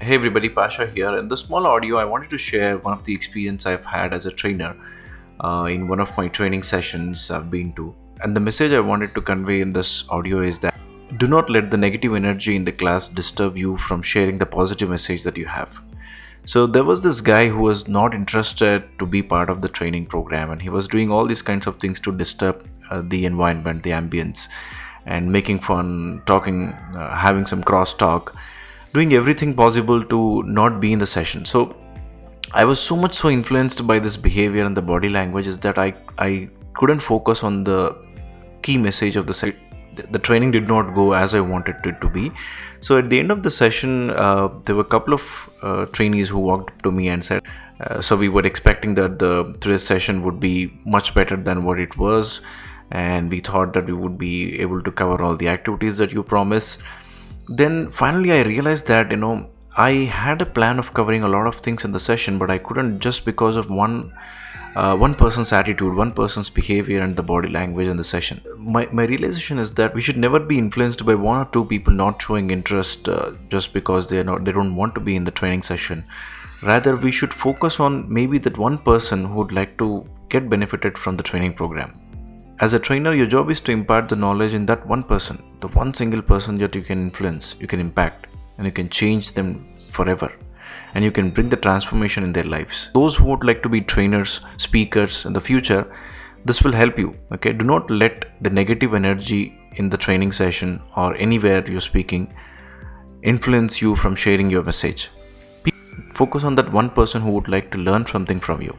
Hey everybody, Pasha here. In this small audio, I wanted to share one of the experience I've had as a trainer uh, in one of my training sessions I've been to. And the message I wanted to convey in this audio is that do not let the negative energy in the class disturb you from sharing the positive message that you have. So there was this guy who was not interested to be part of the training program, and he was doing all these kinds of things to disturb uh, the environment, the ambience, and making fun, talking, uh, having some cross talk doing everything possible to not be in the session. So i was so much so influenced by this behavior and the body languages that i i couldn't focus on the key message of the site the training did not go as i wanted it to be. So at the end of the session uh, there were a couple of uh, trainees who walked up to me and said uh, so we were expecting that the today's session would be much better than what it was and we thought that we would be able to cover all the activities that you promised then finally i realized that you know i had a plan of covering a lot of things in the session but i couldn't just because of one uh, one person's attitude one person's behavior and the body language in the session. My, my realization is that we should never be influenced by one or two people not showing interest uh, just because they're not they don't want to be in the training session. Rather we should focus on maybe that one person who would like to get benefited from the training program as a trainer, your job is to impart the knowledge in that one person, the one single person that you can influence, you can impact, and you can change them forever. And you can bring the transformation in their lives. Those who would like to be trainers, speakers in the future, this will help you. Okay, do not let the negative energy in the training session or anywhere you're speaking influence you from sharing your message. Focus on that one person who would like to learn something from you